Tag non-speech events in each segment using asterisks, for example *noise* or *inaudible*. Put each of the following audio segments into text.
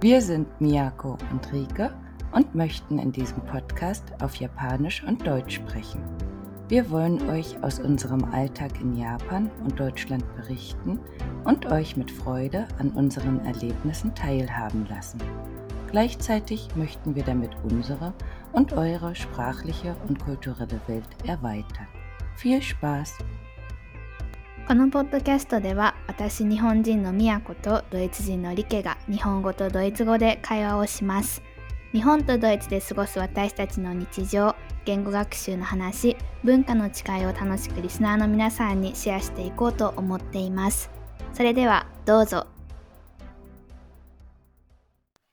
Wir sind Miyako und Rike und möchten in diesem Podcast auf Japanisch und Deutsch sprechen. Wir wollen euch aus unserem Alltag in Japan und Deutschland berichten und euch mit Freude an unseren Erlebnissen teilhaben lassen. Gleichzeitig möchten wir damit unsere und eure sprachliche und kulturelle Welt erweitern. Viel Spaß! このポッドキャストでは私日本人のみやことドイツ人のリケが日本語とドイツ語で会話をします日本とドイツで過ごす私たちの日常言語学習の話文化の違いを楽しくリスナーの皆さんにシェアしていこうと思っていますそれではどうぞ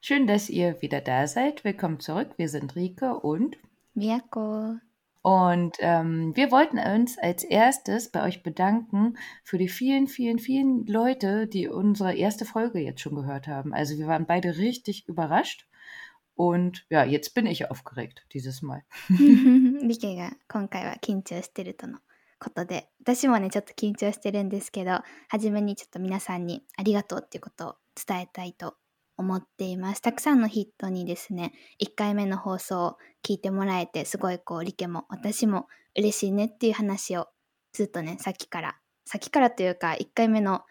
Schön, dass ihr wieder da seid. Willkommen zurück. Wir sind Rike und みやこ Und ähm, wir wollten uns als erstes bei euch bedanken für die vielen, vielen, vielen Leute, die unsere erste Folge jetzt schon gehört haben. Also wir waren beide richtig überrascht. Und ja, jetzt bin ich aufgeregt dieses Mal. *laughs* リケが今回は緊張してるとのことで私もねちょっと緊張してるんですけど初めにちょっと皆さんにありがとうっていうことを伝えたいと 思っています。たくさんのヒットにですね1回目の放送を聞いてもらえてすごいこうリケも私も嬉しいねっていう話をずっとねさっきからさっきからというか1回目の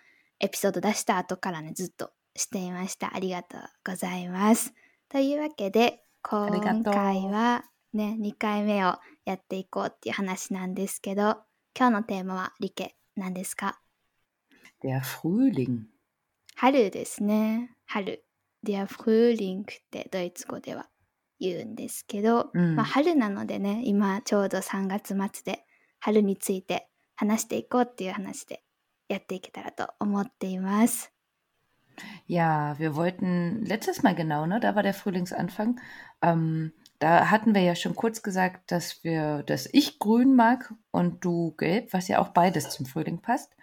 エピソード出した後からねずっとしていました。ありがとうございます。というわけで今回はね2回目をやっていこうっていう話なんですけど今日のテーマはリケ何ですか？Der Frühling. 春ですね。春 Der Frühling ってドイツ語では言うんですけど、うんまあ、春なのでね今ちょうど3月末で春について話していこうっていう話でやっていけたらと思っています。 Ja, wir wollten letztes Mal genau, ne? Da war der Frühlingsanfang. Ähm, da hatten wir ja schon kurz gesagt, dass wir, dass ich grün mag und du gelb, was ja auch beides zum Frühling passt.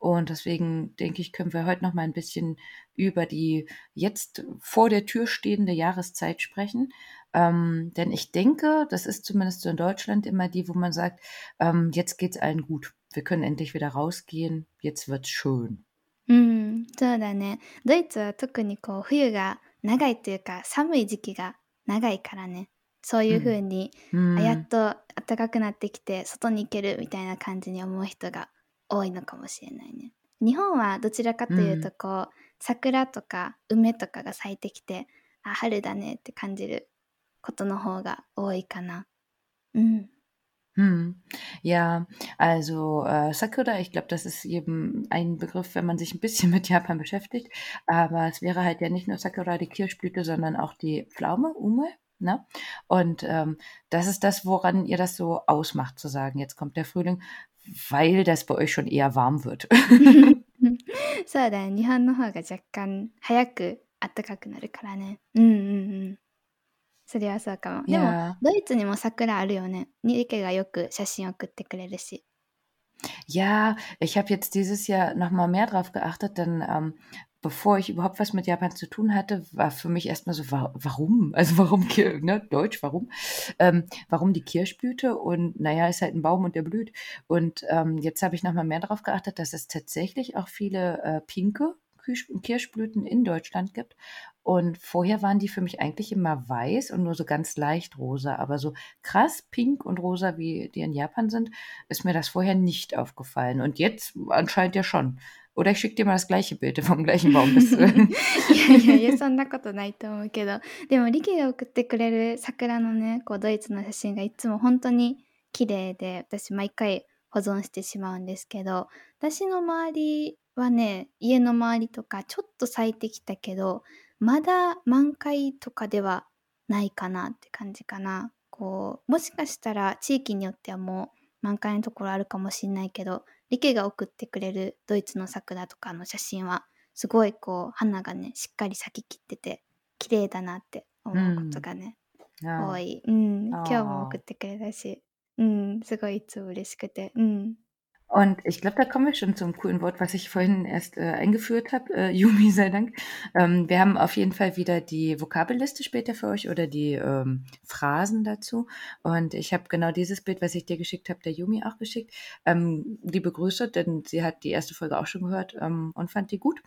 Und deswegen denke ich, können wir heute noch mal ein bisschen über die jetzt vor der Tür stehende Jahreszeit sprechen. Ähm, denn ich denke, das ist zumindest so in Deutschland immer die, wo man sagt, ähm, jetzt geht's allen gut. Wir können endlich wieder rausgehen. Jetzt wird's schön. うん、そうだね。ドイツは特にこう冬が長いというか寒い時期が長いからね。そういう風に、Hm. あやっと暖かくなってきて外に行けるみたいな感じに思う人が 多いのかもしれないね。日本はどちらかというとこう、桜とか梅とかが咲いてきてあ春だねって感じることの方が多いかな。うん。 Hm. Ja, also äh, Sakura, ich glaube, das ist eben ein Begriff, wenn man sich ein bisschen mit Japan beschäftigt. Aber es wäre halt ja nicht nur Sakura, die Kirschblüte, sondern auch die Pflaume, Ume. Ne? Und ähm, das ist das, woran ihr das so ausmacht, zu sagen, jetzt kommt der Frühling, weil das bei euch schon eher warm wird. *laughs* そうだね。日本の方が若干早く暖かくなるからね。うんうんうん。それはそうかも。でも、 ja. ドイツにも桜あるよね。ニケがよく写真送ってくれるし。 Ja, ich habe jetzt dieses Jahr noch mal mehr drauf geachtet, denn ähm, bevor ich überhaupt was mit Japan zu tun hatte, war für mich erstmal so, wa warum? *laughs* Also warum, ne, Deutsch, warum? Ähm, warum die Kirschblüte? Und naja, ist halt ein Baum und der blüht. Und ähm, jetzt habe ich noch mal mehr drauf geachtet, dass es tatsächlich auch viele äh, pinke Kirsch Kirschblüten in Deutschland gibt. Und vorher waren die für mich eigentlich immer weiß und nur so ganz leicht rosa. Aber so krass pink und rosa, wie die in Japan sind, ist mir das vorher nicht aufgefallen. Und jetzt anscheinend ja schon. Oder ich schicke dir mal das gleiche Bild vom gleichen Baum. Das, äh, いやいや、そんなことないと思うけど。でも、リケが送ってくれる桜のね、こうドイツの写真がいつも本当に綺麗で、私毎回保存してしまうんですけど、私の周りはね、家の周りとかちょっと咲いてきたけど、まだ満開とかではないかなって感じかな。こう、もしかしたら地域によってはもう満開のところあるかもしれないけど、リケが送ってくれるドイツの桜とかの写真はすごいこう花がねしっかり咲ききってて綺麗だなって思うことがね、ja. 多い、うん、今日も送ってくれたし、うん、すごいいつも嬉しくて、うん、Und ich glaube, da kommen wir schon zum coolen Wort, was ich vorhin erst äh, eingeführt habe. Äh, *laughs* Yumi sei Dank. Ähm, wir haben auf jeden Fall wieder die Vokabelliste später für euch oder die ähm, Phrasen dazu. Und ich habe genau dieses Bild, was ich dir geschickt habe, der Yumi auch geschickt. Ähm, liebe Grüße, denn sie hat die erste Folge auch schon gehört ähm, und fand die gut.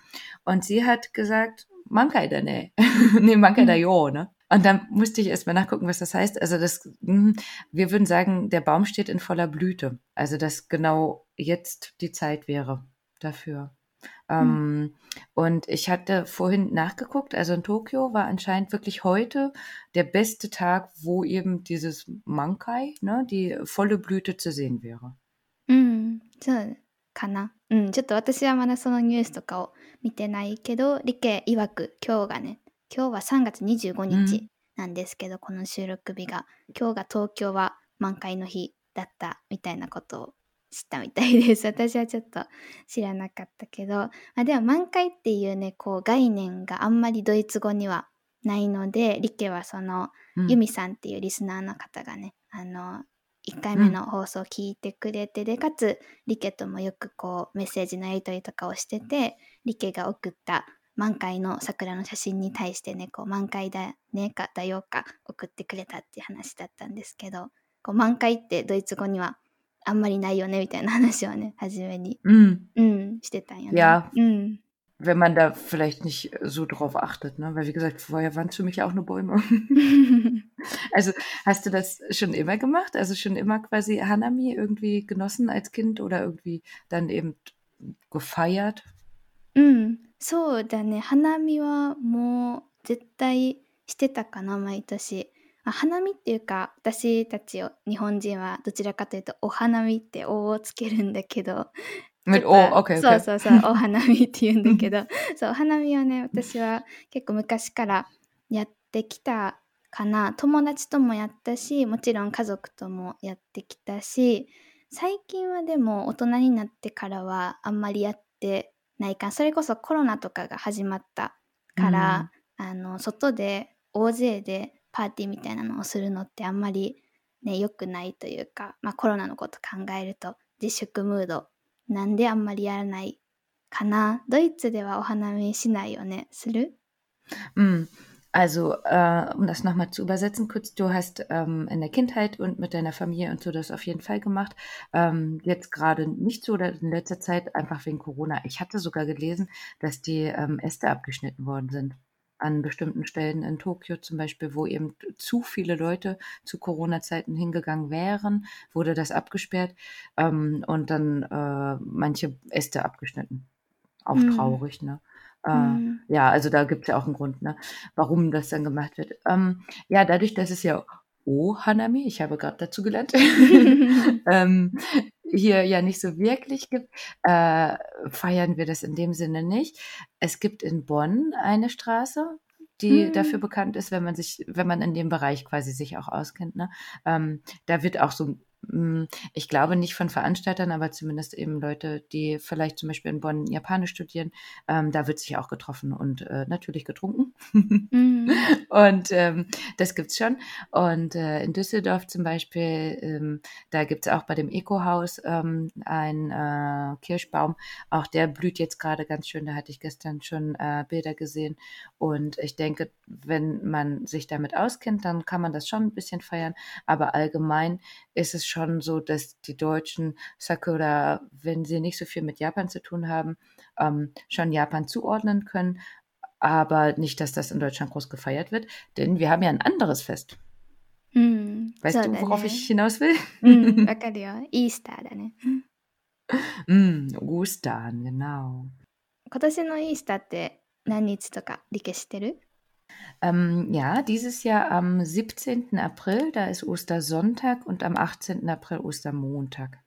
Und sie hat gesagt, Mankai da ne. *laughs* nee, Mankai da jo, ne? Und dann musste ich erstmal nachgucken, was das heißt. Also das, hm, wir würden sagen, der Baum steht in voller Blüte. Also dass genau jetzt die Zeit wäre dafür. Mhm. Ähm, und ich hatte vorhin nachgeguckt, also in Tokio war anscheinend wirklich heute der beste Tag, wo eben dieses Mankai, ne, die volle Blüte zu sehen wäre. うん、そうかな。うん、ちょっと私はまだそのニュースとかを見てないけど、理系曰く今日がね、 今日は3月25日なんですけど、この収録日が、今日が東京は満開の日だったみたいなことを知ったみたいです。私はちょっと知らなかったけど、あでも満開っていうね、こう概念があんまりドイツ語にはないので、リケはその、うん、ユミさんっていうリスナーの方がね、あの、1回目の放送を聞いてくれて、うん、で、かつ、リケともよくこう、メッセージのやり取りとかをしてて、リケが送った満開の桜の写真に対してね、こう、満開だねかだよか送ってくれたっていう話だったんですけど、こう満開ってドイツ語にはあんまりないよねみたいな話をね、初めに、mm. うん、してたんよね。Ja. Mm. Wenn man da vielleicht nicht so drauf achtet, ne? Weil wie gesagt, vorher waren es für mich auch nur Bäume. *laughs* also hast du das schon immer gemacht? Also schon immer quasi Hanami irgendwie genossen als Kind oder irgendwie dann eben gefeiert? うん、 そうだね。花見はもう絶対してたかな、毎年。あ花見っていうか私たち日本人はどちらかというとお花見って「お」をつけるんだけど *laughs* okay, okay. そうそうそう *laughs* お花見って言うんだけどそうお花見はね私は結構昔からやってきたかな友達ともやったしもちろん家族ともやってきたし最近はでも大人になってからはあんまりやってないかそれこそコロナとかが始まったから、うん、あの外で大勢でパーティーみたいなのをするのってあんまりね良くないというか、まあ、コロナのこと考えると自粛ムードなんであんまりやらないかな。ドイツではお花見しないよね。する？Mm. Also, äh, um das nochmal zu übersetzen, kurz, du hast ähm, in der Kindheit und mit deiner Familie und so das auf jeden Fall gemacht. Ähm, jetzt gerade nicht so oder in letzter Zeit einfach wegen Corona. Ich hatte sogar gelesen, dass die ähm, Äste abgeschnitten worden sind an bestimmten Stellen in Tokio zum Beispiel, wo eben zu viele Leute zu Corona-Zeiten hingegangen wären, wurde das abgesperrt ähm, und dann äh, manche Äste abgeschnitten. Auch mhm. traurig, Äh, mhm. Ja, also da gibt es ja auch einen Grund, ne, warum das dann gemacht wird. Ähm, ja, dadurch, dass es ja Oh, Hanami, ich habe gerade dazu gelernt, *laughs* *laughs* ähm, hier ja nicht so wirklich gibt, äh, feiern wir das in dem Sinne nicht. Es gibt in Bonn eine Straße, die hm. dafür bekannt ist, wenn man sich, wenn man in dem Bereich quasi sich auch auskennt. Ne? Ähm, da wird auch so ich glaube nicht von Veranstaltern, aber zumindest eben Leute, die vielleicht zum Beispiel in Bonn Japanisch studieren, ähm, da wird sich auch getroffen und äh, natürlich getrunken. Mhm. *laughs* Und ähm, das es schon. Und äh, in Düsseldorf zum Beispiel, ähm, da es auch bei dem Eco-Haus ähm, einen äh, Kirschbaum. Auch der blüht jetzt gerade ganz schön. Da hatte ich gestern schon äh, Bilder gesehen. Und ich denke, wenn man sich damit auskennt, dann kann man das schon ein bisschen feiern. Aber allgemein ist es schon schon so, dass die deutschen Sakura, wenn sie nicht so viel mit Japan zu tun haben, ähm, schon Japan zuordnen können. Aber nicht, dass das in Deutschland groß gefeiert wird, denn wir haben ja ein anderes Fest. Mm, weißt so du, worauf ich hinaus will? *laughs* Mm, Easter, ne? mm, Ostern, genau. 今年のイースターって何日とか理解してる ähm, ja, dieses Jahr am 17. April, da ist Ostersonntag und am 18. April Ostermontag.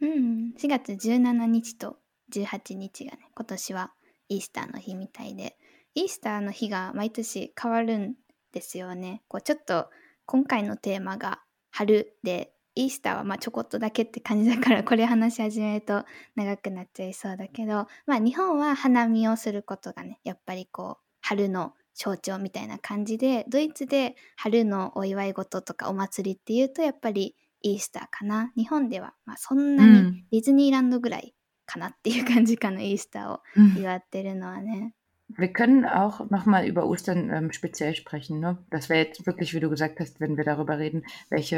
うん、4月17日と18日がね、今年はイースターの日みたいで、イースターの日が毎年変わるんですよね。こうちょっと今回のテーマが春で、イースターはまあちょこっとだけって感じだからこれ話し始めると長くなっちゃいそうだけど、まあ日本は花見をすることがね、やっぱりこう春の象徴みたいな感じでドイツで春のお祝い事とかお祭りっていうとやっぱりイースターかな日本ではまあそんなにディズニーランドぐらいかなっていう感じかな、イースターを祝ってるのはね。Wir können auch nochmal über Ostern ähm, speziell sprechen. Ne? Das wäre jetzt wirklich, wie du gesagt hast, wenn wir darüber reden, welche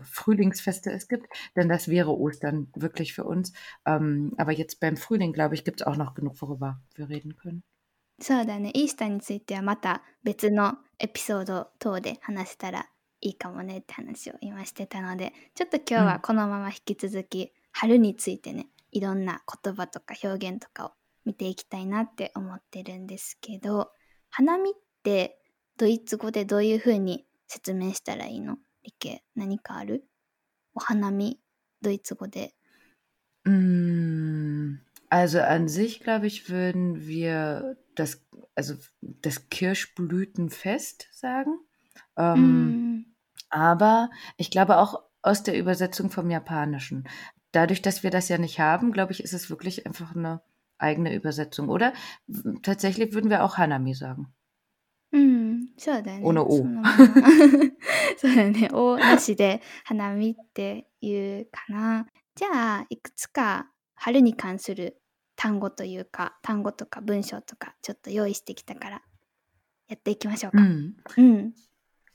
äh, Frühlingsfeste es gibt. Denn das wäre Ostern wirklich für uns. Ähm, aber jetzt beim Frühling, glaube ich, gibt es auch noch genug, worüber wir reden können. そうだね。イースターについてはまた別のエピソード等で話せたらいいかもねって話を今してたので、ちょっと今日はこのまま引き続き、春についてね、いろんな言葉とか表現とかを見ていきたいなって思ってるんですけど、花見ってドイツ語でどういう風に説明したらいいの？リケ、何かある？お花見、ドイツ語で。Mm, also an sich, glaube ich, würden wir das, also das Kirschblütenfest sagen. Ähm, Mm. aber ich glaube auch aus der Übersetzung vom Japanischen. Dadurch, dass wir das ja nicht haben, glaube ich, ist es wirklich einfach eine eigene Übersetzung. Oder w- tatsächlich würden wir auch Hanami sagen. うん、そうだよね。 ohne そ *laughs* O. のままそうだね。おなしで花見っていうかな。じゃあ、いくつか 春に関する単語というか、単語とか文章とかちょっと用意してきたから、やっていきましょうか。Mhm. うん。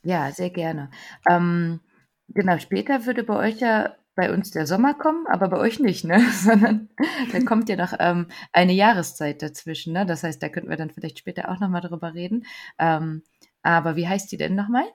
Ja, sehr gerne. Ähm, genau, später würde bei euch ja bei uns der Sommer kommen, aber bei euch nicht, ne? Sondern da kommt ja noch ähm, eine Jahreszeit dazwischen, ne? Das heißt, da könnten wir dann vielleicht später auch nochmal drüber reden. Ähm, aber wie heißt die denn nochmal?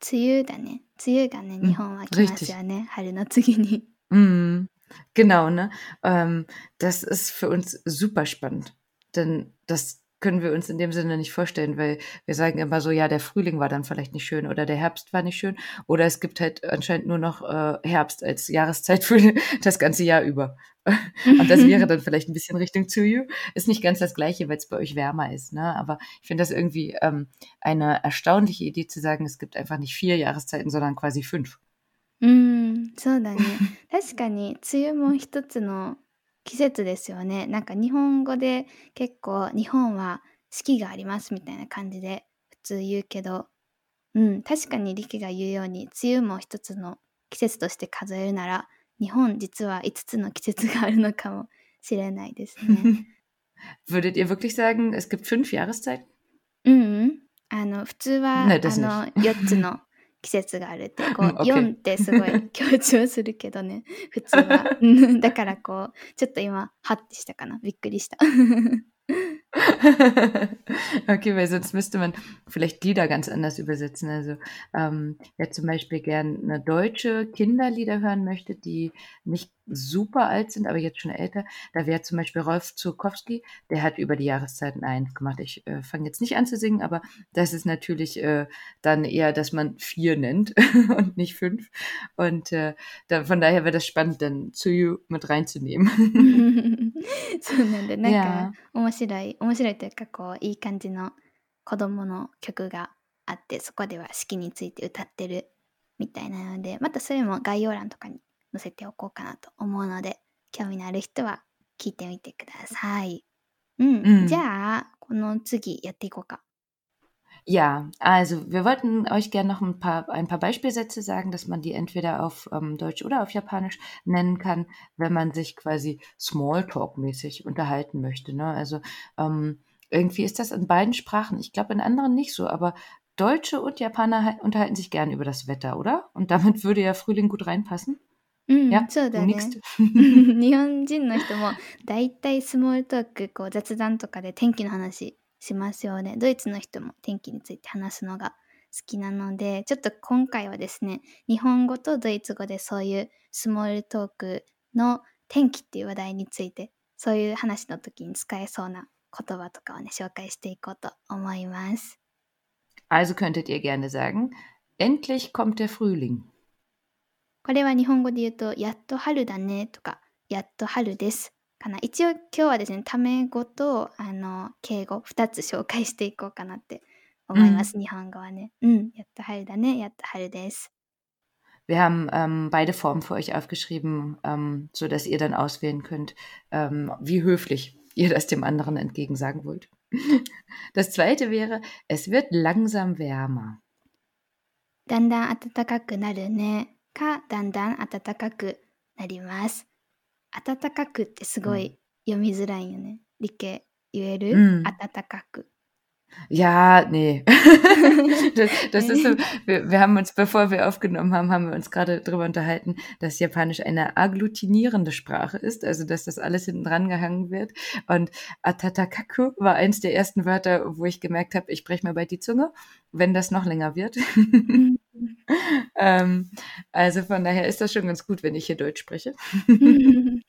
梅雨だね。梅雨がね、うん日本は来ますよね。春の次に。Mm, genau, ne? Ähm, das ist für uns super spannend. Denn das können wir uns in dem Sinne nicht vorstellen, weil wir sagen immer so, ja, der Frühling war dann vielleicht nicht schön oder der Herbst war nicht schön oder es gibt halt anscheinend nur noch äh, Herbst als Jahreszeit für *laughs* das ganze Jahr über. *laughs* Und das *laughs* wäre dann vielleicht ein bisschen Richtung Tsuyu. Ist nicht ganz das Gleiche, weil es bei euch wärmer ist, ne? Aber ich finde das irgendwie ähm, eine erstaunliche Idee zu sagen, es gibt einfach nicht vier Jahreszeiten, sondern quasi fünf. うん、そうだね。*laughs* 確かに梅雨も一つの季節ですよね。なんか日本語で結構日本は四季がありますみたいな感じで普通言うけど、うん、確かにリキが言うように梅雨も一つの季節として数えるなら日本実は5つの季節があるのかもしれないですね。*laughs* Würdet ihr wirklich sagen, es gibt fünf Jahreszeiten? うんうん、あの普通は、ねあの4つの季節があるって *laughs* こう、うん OK 4ってすごい強調するけどね *laughs* 普通は。うんだからこうちょっと今ハッてしたかな。びっくりした *laughs* okay, weil sonst müsste man vielleicht Lieder ganz anders übersetzen. Also ähm, wer zum Beispiel gern eine deutsche Kinderlieder hören möchte, die nicht super alt sind, aber jetzt schon älter, da wäre zum Beispiel Rolf Zukowski, der hat über die Jahreszeiten eins gemacht. Ich äh, fange jetzt nicht an zu singen, aber das ist natürlich äh, dann eher, dass man vier nennt *laughs* und nicht fünf. Und äh, da, von daher wäre das spannend, dann Tsuyu mit reinzunehmen. *laughs* *laughs* そうなんでなんか.面白い面白いというかこういい感じの子供の曲があってそこでは四季について歌ってるみたいなのでまたそれも概要欄とかに載せておこうかなと思うので興味のある人は聞いてみてください。うん、うんじゃあこの次やっていこうか。Ja, also wir wollten euch gerne noch ein paar, ein paar Beispielsätze sagen, dass man die entweder auf ähm, Deutsch oder auf Japanisch nennen kann, wenn man sich quasi Smalltalk-mäßig unterhalten möchte. Ne? Also ähm, irgendwie ist das in beiden Sprachen. Ich glaube in anderen nicht so, aber Deutsche und Japaner halt- unterhalten sich gern über das Wetter, oder? Und damit würde ja Frühling gut reinpassen. うん、 Ja, *laughs* *laughs* そう du だね。 nickst. 日本人の人もだいたいスモールトークこう雑談とかで天気の話 しますよね。ドイツの人も天気について話すのが好きなのでちょっと今回はですね日本語とドイツ語でそういうスモールトークの天気っていう話題についてそういう話の時に使えそうな言葉とかをね紹介していこうと思います。Also könntet ihr gerne sagen, endlich kommt der Frühling. これは日本語で言うと、やっと春だねとか、やっと春ですかな。一応今日はですね、タメ語とあの敬語2つ紹介していこうかなって思います、日本語はね。うん、やっと春だね、やっと春です。Wir haben ähm, beide Formen für euch aufgeschrieben, ähm, so dass ihr dann auswählen könnt, ähm, wie höflich ihr das dem anderen entgegensagen wollt. Das zweite wäre, es wird langsam wärmer. だんだん暖かくなるねか、だんだん暖かくなります。暖かくってすごい読みづらいよね。理系言える、うん暖かく。 Ja, *laughs* nee. *laughs* das, das ist so, wir, wir haben uns, bevor wir aufgenommen haben, haben wir uns gerade darüber unterhalten, dass Japanisch eine agglutinierende Sprache ist, also dass das alles hinten dran gehangen wird. Und Atatakaku war eins der ersten Wörter, wo ich gemerkt habe, ich spreche mir bald die Zunge, wenn das noch länger wird. Mhm. *laughs* ähm, also von daher ist das schon ganz gut, wenn ich hier Deutsch spreche. *laughs*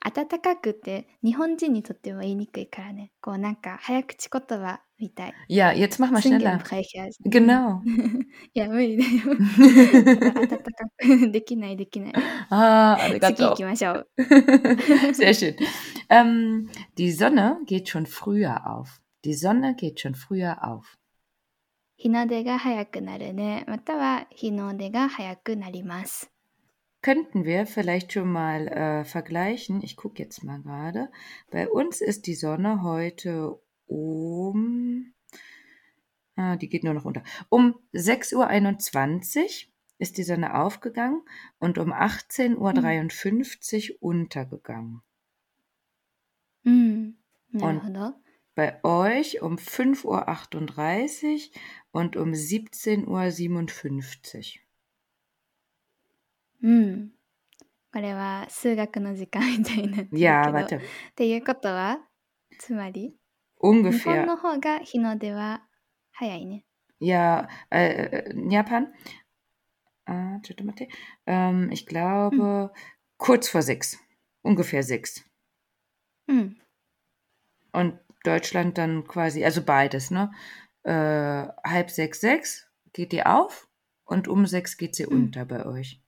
暖かくって日本人にとっては言いにくいからね。こうなんか早口言葉みたい。Ja, jetzt mach mal 宣言 schneller. の会社。 Genau. *laughs* いや、無理だよ。暖かく。できない、できない。 ah, 次行 arigato. きましょう。 Sehr schön. Ähm, die Sonne geht schon früher auf. Die Sonne geht schon früher auf. 日の出が早くなるね。または日の出が早くなります。 Könnten wir vielleicht schon mal äh, vergleichen? Ich gucke jetzt mal gerade. Bei uns ist die Sonne heute um. Ah, die geht nur noch unter. Um 6.21 Uhr ist die Sonne aufgegangen und um 18.53 Uhr untergegangen. うん。 なるほど。 Bei euch um 5.38 Uhr und um 17.57 Uhr. うん。これは数学の時間みたいになってるけど。 Ja, っ warte. *laughs* ていうことはつまり日本 Ungefähr. の方が日の出は早いね。 Ja, äh, in Japan. Ah, warte mal. Ähm, ich glaube, kurz vor sechs. Ungefähr sechs. うん。 Und Deutschland dann quasi, also beides, ne? Äh, halb sechs, sechs geht die auf und um sechs geht sie Hm. unter bei euch.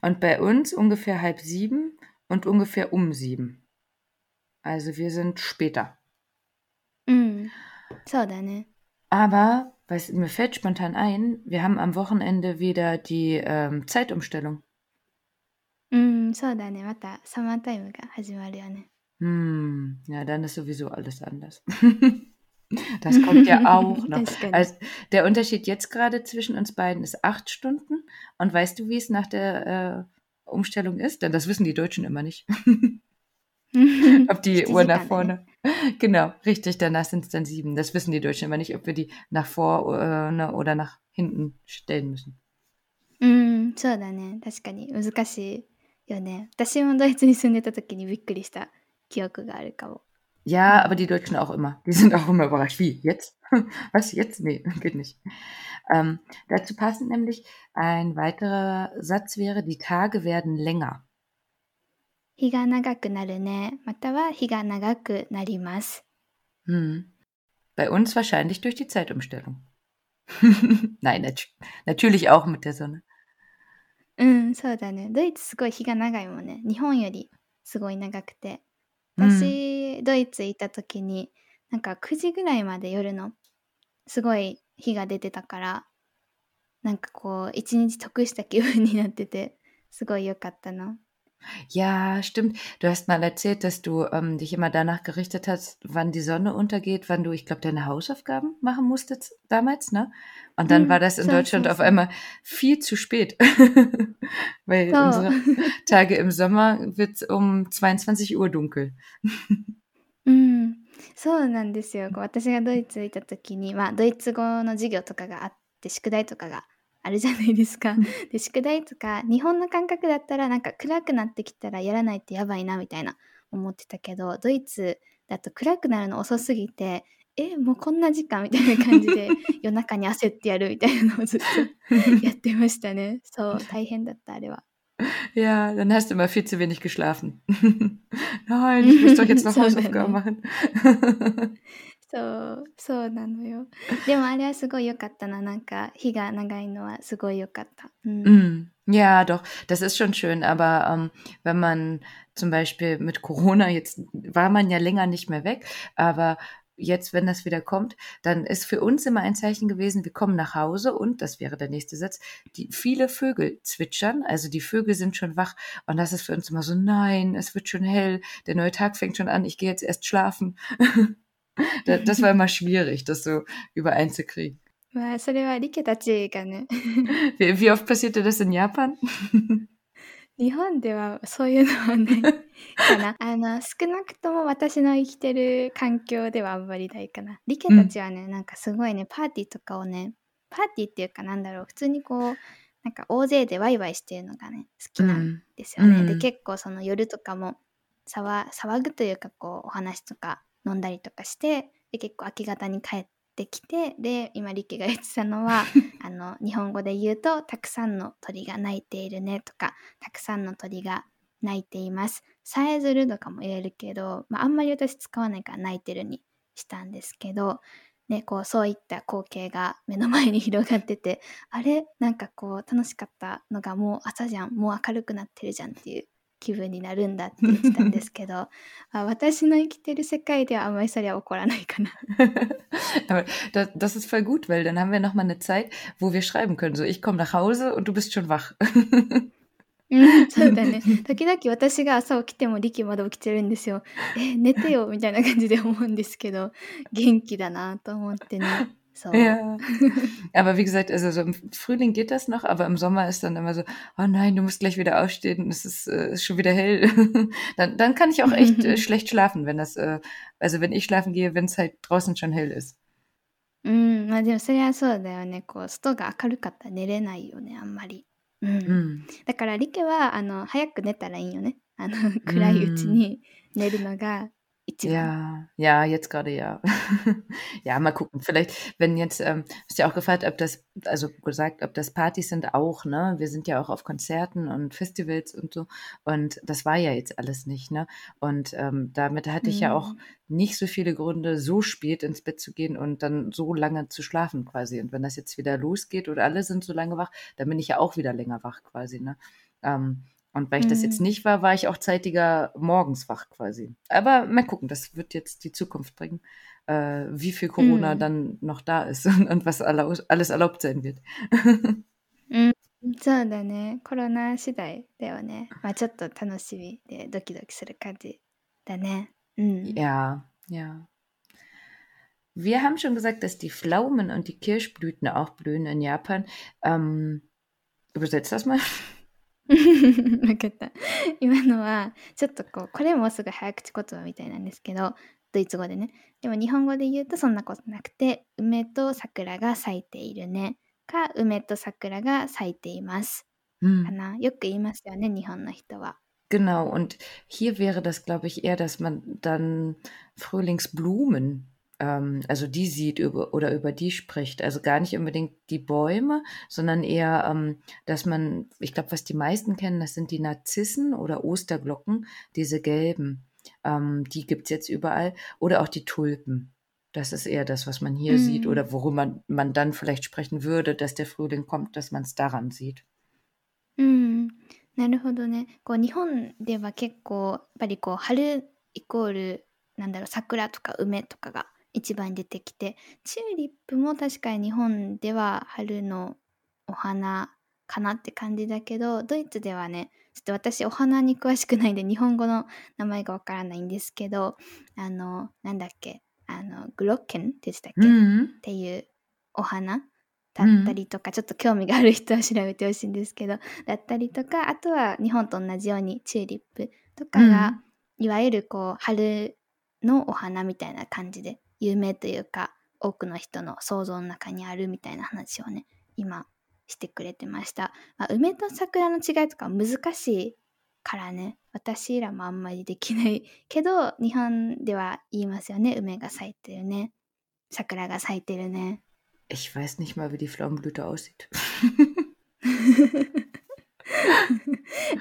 Und bei uns ungefähr halb sieben und ungefähr um sieben. Also wir sind später. うん。そうだね。 Aber, was, mir fällt spontan ein, wir haben am Wochenende wieder die ähm, Zeitumstellung. うん、そうだね。またサマータイムが始まるよね。 Hm, ja, dann ist sowieso alles anders. *laughs* das kommt ja auch noch. 確かに。 Also, der Unterschied jetzt gerade zwischen uns beiden ist acht Stunden. Und weißt du, wie es nach der äh, Umstellung ist? Denn das wissen die Deutschen immer nicht. *laughs* ob die Die Uhr sieht nach man, ne? vorne. *laughs* Genau, richtig, danach sind es dann sieben. Das wissen die Deutschen immer nicht, ob wir die nach vorne oder nach hinten stellen müssen. うん、そうだね。確かに難しいよね。私もドイツに住んでた時にびっくりした 記憶があるかも。 Ja, aber die Deutschen auch immer. Die sind auch immer überrascht. Wie? Jetzt? *laughs* Was? Jetzt? Nee, *laughs* geht nicht. Ähm, dazu passend nämlich ein weiterer Satz wäre, die Tage werden länger. 日が長くなるね。または日が長くなります。 Hm. Bei uns wahrscheinlich durch die Zeitumstellung. *laughs* Nein, nat natürlich auch mit der Sonne. うん、そうだね。ドイツすごい日が長いもんね。日本よりすごい長くて。 Hm. 私、ドイツ行った時に、なんか9時ぐらいまで夜のすごい日が出てたから、なんかこう、一日得した気分になってて、すごい良かったな。Ja, stimmt. Du hast mal erzählt, dass du ähm, dich immer danach gerichtet hast, wann die Sonne untergeht, wann du, ich glaube, deine Hausaufgaben machen musstest damals, ne? Und dann Hm, war das in so, Deutschland so, auf so. einmal viel zu spät. *laughs* Weil そう。 unsere *laughs* Tage im Sommer wird um 22 Uhr dunkel. *laughs* うん、そうなんですよ。こう私がドイツ行った時に、まあ、ドイツ語の授業とかがあって、宿題とかが あるじゃないですか。で、宿題とか、日本の感覚だったら、なんか暗くなってきたらやらないとやばいな、みたいな思ってたけど、ドイツだと暗くなるの遅すぎて、え、もうこんな時間みたいな感じで、*laughs* 夜中に焦ってやるみたいなのをずっと *laughs* やってましたね。そう、大変だった、あれは。*laughs* Ja, dann hast du immer viel zu wenig geschlafen. Nein, ich muss doch jetzt noch Hausaufgaben machen. そう、そうなのよ。でもあれはすごい良かったな。なんか、日が長いのはすごい良かった。うん。 Mm, Ja, doch, das ist schon schön, aber ähm, wenn man zum Beispiel mit Corona, jetzt war man ja länger nicht mehr weg, aber jetzt, wenn das wieder kommt, dann ist für uns immer ein Zeichen gewesen, wir kommen nach Hause und, das wäre der nächste Satz, die viele Vögel zwitschern, also die Vögel sind schon wach und das ist für uns immer so, nein, es wird schon hell, der neue Tag fängt schon an, ich gehe jetzt erst schlafen. *laughs* Da- das war immer schwierig, das so übereinzukriegen. まあ、それはリケたちがね、Wie, wie oft passierte das in Japan? 日本ではそういうのはないかな。あの、少なくとも私の生きてる環境ではあんまりないかな。リケたちはね、なんかすごいね、パーティーとかをね、パーティーっていうかなんだろう、普通にこう、なんか大勢でワイワイしてるのがね、好きなんですよね。うんで、結構その夜とかも騒騒ぐというかこう、お話とか飲んだりとかして、で、結構明け方に帰ってきて、で、今リケが言ってたのは、*laughs* あの、日本語で言うと、たくさんの鳥が鳴いているねとか、たくさんの鳥が鳴いています。さえずるとかも言えるけど、まあ、あんまり私使わないから鳴いてるにしたんですけど、ね、こうそういった光景が目の前に広がっててあれ？なんかこう楽しかったのがもう朝じゃんもう明るくなってるじゃんっていう気分になるんだって言ってたんですけどあ私の生きてる世界ではあんまりそれは起こらないかな。Aber das, das ist voll gut, weil dann haben wir nochmal eine Zeit, wo wir schreiben können. So, ich komme nach Hause und du bist schon wach. うん、そうだね。時々私が朝起きてもリキまだ起きてるんですよ。え、寝てよみたいな感じで思うんですけど、元気だなと思ってね。そう。 Ja. Aber wie gesagt, also so im Frühling geht das noch, aber im Sommer ist dann immer so, oh nein, du musst gleich wieder aufstehen, es ist, äh, ist schon wieder hell. *laughs* dann, dann kann ich auch echt äh, schlecht *laughs* schlafen, wenn das, äh, also wenn ich schlafen gehe, wenn es halt draußen schon hell ist. うん、まあでもそれはそうだよね。こう、外が明るかったら寝れないよね、あんまり。うん。 Mm. だからリケは、あの、早く寝たらいいよね。あの、暗いうちに寝るのが一番。 ja, ja, jetzt gerade ja. *laughs* ja, mal gucken. Vielleicht, wenn jetzt, ähm, hast ja auch gefragt, ob das, also gesagt, ob das Partys sind auch, ne? Wir sind ja auch auf Konzerten und Festivals und so. Und das war ja jetzt alles nicht, ne? Und ähm, damit hatte ich ja auch nicht so viele Gründe, so spät ins Bett zu gehen und dann so lange zu schlafen quasi. Und wenn das jetzt wieder losgeht oder alle sind so lange wach, dann bin ich ja auch wieder länger wach quasi, ne? Ähm, und weil ich das jetzt Mhm. nicht war, war ich auch zeitiger morgens wach quasi. Aber mal gucken, das wird jetzt die Zukunft bringen, äh, wie viel Corona Mhm. dann noch da ist und, *laughs* und was erlau alles erlaubt sein wird. *laughs* そうだね。コロナ次第だよね。まあちょっと楽しみでドキドキする感じだね。うん。 Ja, ja. Wir haben schon gesagt, dass die Pflaumen und die Kirschblüten auch blühen in Japan. Ähm, übersetzt das mal. *laughs* わかった。今のはちょっとこうこれもすぐ早口言葉みたいなんですけどドイツ語でねでも日本語で言うとそんなことなくて梅と桜が咲いているねか梅と桜が咲いていますか Hm. なよく言いますよね日本の人は。Genau, und hier wäre das, glaube ich, eher, dass man dann Frühlingsblumen, ähm, also die sieht über, oder über die spricht. Also gar nicht unbedingt die Bäume, sondern eher, ähm, dass man, ich glaube, was die meisten kennen, das sind die Narzissen oder Osterglocken, diese gelben. Ähm, die gibt's jetzt überall. Oder auch die Tulpen. Das ist eher das, was man hier sieht Mhm. oder worüber man, man dann vielleicht sprechen würde, dass der Frühling kommt, dass man es daran sieht. うん、なるほどね。こう日本では結構やっぱりこう春イコールなんだろう桜とか梅とかが 一番出てきてチューリップも確かに日本では春のお花かなって感じだけどドイツではねちょっと私お花に詳しくないんで日本語の名前がわからないんですけどあのなんだっけあのグロッケンって言ってたっけ、Mhm. っていうお花だったりとか、ちょっと興味がある人は調べてほしいんですけどだったりとかあとは日本と同じようにチューリップとかが、いわゆるこう春のお花みたいな感じで有名というか多くの人の想像の中にあるみたいな話をね今してくれてました、まあ、梅と桜の違いとか難しいからね私らもあんまりできないけど *laughs* 日本では言いますよね梅が咲いてるね桜が咲いてるね Ich weiß nicht mal, wie die Pflaumenblüte aussieht. *laughs*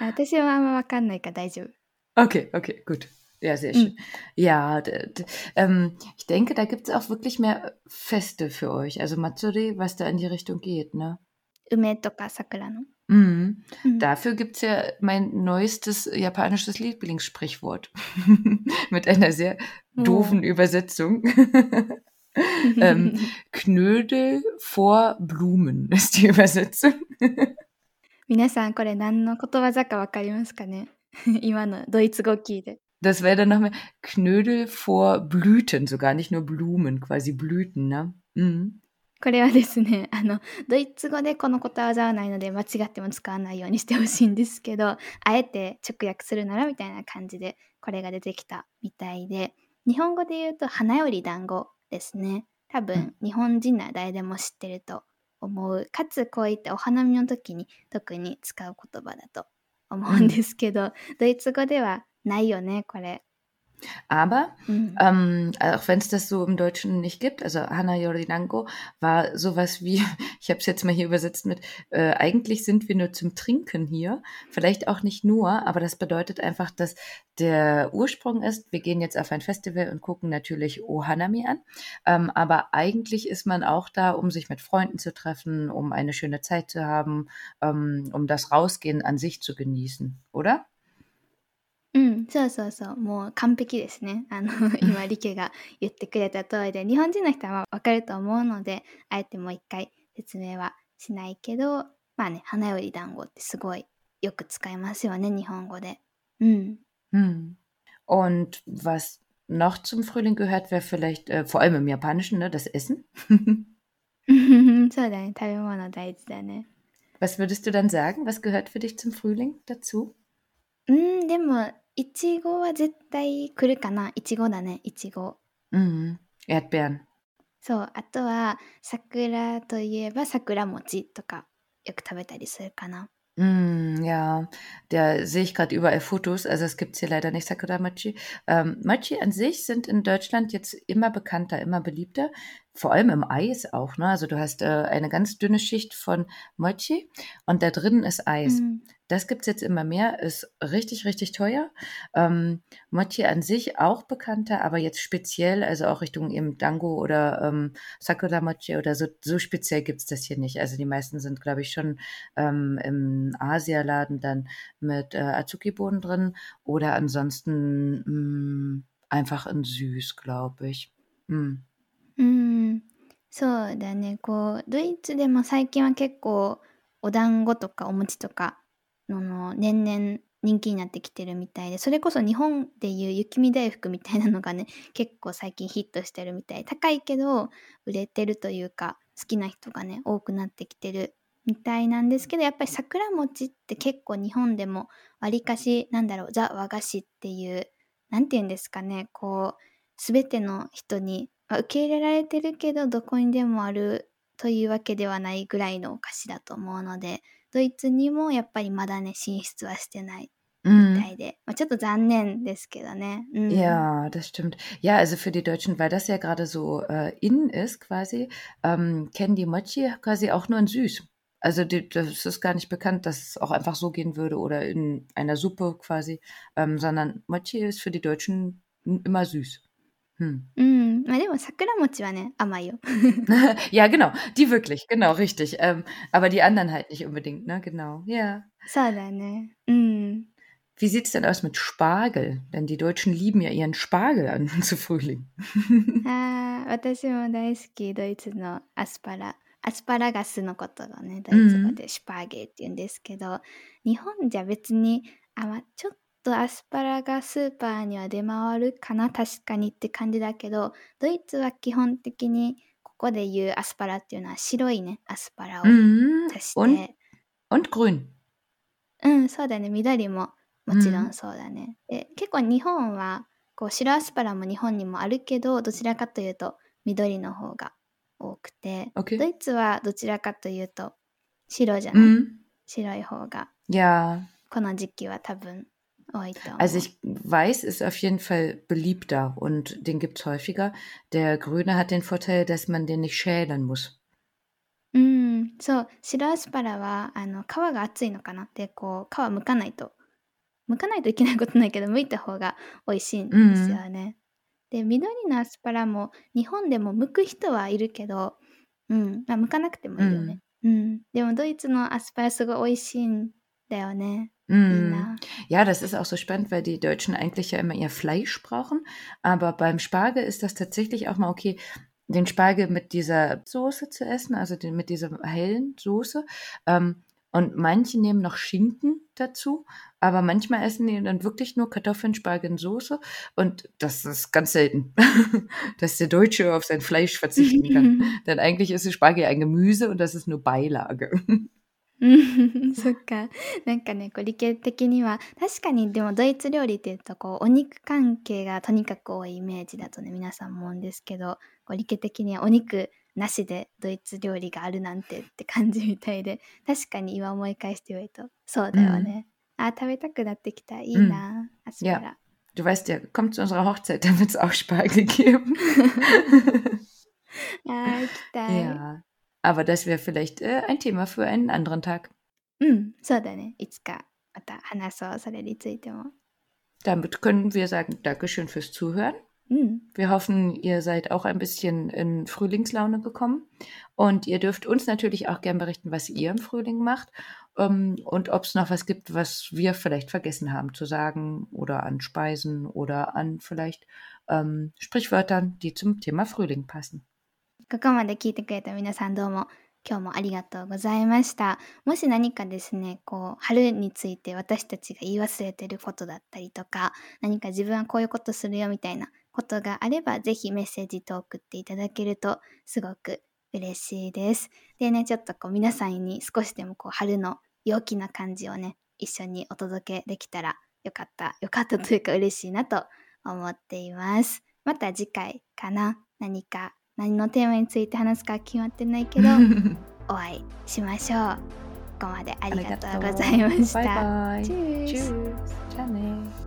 私はあんま分かんないから大丈夫 Okay, okay, gut. Ja, sehr schön. Ja, d- d- ähm, ich denke, da gibt es auch wirklich mehr Feste für euch. Also Matsuri, was da in die Richtung geht, ne? 梅とか桜の、 Mhm. うん、 Dafür gibt es ja mein neuestes japanisches Lieblingssprichwort. *laughs* Mit einer sehr doofen Übersetzung. *laughs* ähm, Knödel vor Blumen *laughs* ist die Übersetzung. 皆さんこれ何のことわざか分かりますかね今のドイツ語聞いて Das wäre dann nochmal Knödel vor Blüten, sogar nicht nur Blumen, quasi Blüten, ne? Mhm. これはですね、あの、ドイツ語でこのことわざはないので間違っても使わないようにしてほしいんですけど、*laughs* あえて直訳するならみたいな感じでこれが出てきたみたいで、日本語で言うと花より団子ですね。多分日本人なら誰でも知ってると思う。かつこういったお花見の時に特に使う言葉だと思うんですけど、ドイツ語では ないよね、これ。Aber mhm. ähm, auch wenn es das so im Deutschen nicht gibt, also Hana Yorinango war sowas wie, *laughs* ich habe es jetzt mal hier übersetzt mit, äh, eigentlich sind wir nur zum Trinken hier. Vielleicht auch nicht nur, aber das bedeutet einfach, dass der Ursprung ist, wir gehen jetzt auf ein Festival und gucken natürlich Ohanami an. Ähm, aber eigentlich ist man auch da, um sich mit Freunden zu treffen, um eine schöne Zeit zu haben, ähm, um das Rausgehen an sich zu genießen, oder? うん、そうそうそう。もう完璧ですね。あの、今、リケが言ってくれた通りで、日本人の人はわかると思うので、あえてもう一回説明はしないけど、まあね、花より団子ってすごいよく使いますよね、日本語で。うん。うん。Und was noch zum Frühling gehört, wäre vielleicht, äh, vor allem im Japanischen, ne, das Essen. そうだね、食べ物大事だね。Was würdest du dann sagen? Was gehört für dich zum Frühling dazu? うん、でもいちごは絶対来るかな。いちごだね、いちご。うん。Erdbeeren。そう、あとは桜といえば桜餅とかよく食べたりするかな。Mm, ja, da sehe ich gerade überall Fotos. Also es gibt hier leider nicht Sakura Mochi. Ähm, Mochi an sich sind in Deutschland jetzt immer bekannter, immer beliebter. Vor allem im Eis auch. Ne? Also du hast äh, eine ganz dünne Schicht von Mochi und da drin ist Eis. Mm. Das gibt's jetzt immer mehr, ist richtig, richtig teuer. Ähm, Mochi an sich auch bekannter, aber jetzt speziell, also auch Richtung eben Dango oder ähm, Sakura Mochi oder so, so speziell gibt's das hier nicht. Also die meisten sind, glaube ich, schon ähm, im Asialaden dann mit äh, Azuki-Bohnen drin oder ansonsten mh, mm, einfach in süß, glaube ich. Mm. うん、そうだね。こう、ドイツでも最近は結構お団子とかお餅とかの年々人気になってきてるみたいでそれこそ日本でいう雪見大福みたいなのがね *laughs* 結構最近ヒットしてるみたい高いけど売れてるというか好きな人がね多くなってきてるみたいなんですけどやっぱり桜餅って結構日本でもわりかしなんだろうザ和菓子っていう何て言うんですかねこう全ての人に受け入れられてるけどどこにでもあるというわけではないぐらいのお菓子だと思うのでドイツにもやっぱりまだね進出はしてないみたいで、まあ、ちょっと残念ですけどね。うん、ja, das stimmt. Ja, also für die Deutschen, weil das ja gerade so äh, in ist quasi, ähm, kennen die Mochi quasi auch nur in süß. Also die, das ist gar nicht bekannt, dass es auch einfach so gehen würde oder in einer Suppe quasi, ähm, sondern Mochi ist für die Deutschen immer süß. Hm. Mm, *laughs* まあでも桜餅はね、甘いよ。*laughs* ja, genau. Die wirklich, genau, richtig. Ähm, aber die anderen halt nicht unbedingt, ne? Genau. Ja. そうだね。うん。Wie sieht es denn aus mit Spargel? Denn die Deutschen lieben ja ihren Spargel an *laughs* zu Frühling. ああ、私も大好き、ドイツのアスパラ。アスパラガスのことがね、ドイツ語でシュパーゲって言うんですけど、うん、日本じゃ別に、あ、まあ、ちょっ とアスパラがスーパーには出回るかな？確かにって感じだけどドイツは基本的にここで言うアスパラっていうのは白いねアスパラを足して、うん、und grün。うんそうだね。緑ももちろんそうだね、うん、で結構日本はこう白アスパラも日本にもあるけどどちらかというと緑の方が多くて、okay. ドイツはどちらかというと白じゃない、うん、白い方が、ja. この時期は多分 Also ich weiß, ist auf jeden Fall beliebter und den gibt es häufiger. Der Grüne hat den Vorteil, dass man den nicht schälen muss. うん、そう、白アスパラはあの皮が厚いのかな？でこう皮剥かないと剥かないといけないことないけど剥いた方が美味しいんですよね。で緑のアスパラも日本でも剥く人はいるけど、うんまあ、剥かなくてもいいよね。うん、でもドイツのアスパラすごい美味しいんだよね。Mm. Ja, das ist auch so spannend, weil die Deutschen eigentlich ja immer ihr Fleisch brauchen. Aber beim Spargel ist das tatsächlich auch mal okay, den Spargel mit dieser Soße zu essen, also den, mit dieser hellen Soße. Ähm, Und manche nehmen noch Schinken dazu, aber manchmal essen die dann wirklich nur Kartoffeln, Spargel und Soße. Und das ist ganz selten, *laughs* dass der Deutsche auf sein Fleisch verzichten kann. *laughs* Denn eigentlich ist Spargel ein Gemüse und das ist nur Beilage. *laughs* *laughs* そっか。なんかね、こう理系的には、確かにでもドイツ料理っていうと、こう、お肉関係がとにかく多いイメージだとね、皆さん思うんですけど、こう理系的にはお肉なしでドイツ料理があるなんてって感じみたいで、確かに今思い返してみると、そうだよね。あ、食べたくなってきた。いいな。アスパラ。Du weißt ja, komm zu unserer Hochzeit, da wird es auch Spargel geben. ah, ja, Aber das wäre vielleicht äh, ein Thema für einen anderen Tag. So, ne. Itsuka, mata hanaso, sore ni tsuite. Damit können wir sagen, Dankeschön fürs Zuhören. Mm. Wir hoffen, ihr seid auch ein bisschen in Frühlingslaune gekommen. Und ihr dürft uns natürlich auch gern berichten, was ihr im Frühling macht ähm, und ob es noch was gibt, was wir vielleicht vergessen haben zu sagen oder an Speisen oder an vielleicht ähm, Sprichwörtern, die zum Thema Frühling passen. ここまで聞いてくれた皆さんどうも今日もありがとうございました。もし何かですね、こう、春について私たちが言い忘れてることだったりとか、何か自分はこういうことするよみたいなことがあれば、ぜひメッセージと送っていただけるとすごく嬉しいです。でね、ちょっとこう皆さんに少しでもこう春の陽気な感じをね、一緒にお届けできたらよかった、よかったというか嬉しいなと思っています。また次回かな、何か、何のテーマについて話すか決まってないけど、*laughs* お会いしましょう。ここまでありがとうございました。バイバイ。チュース。じゃあね。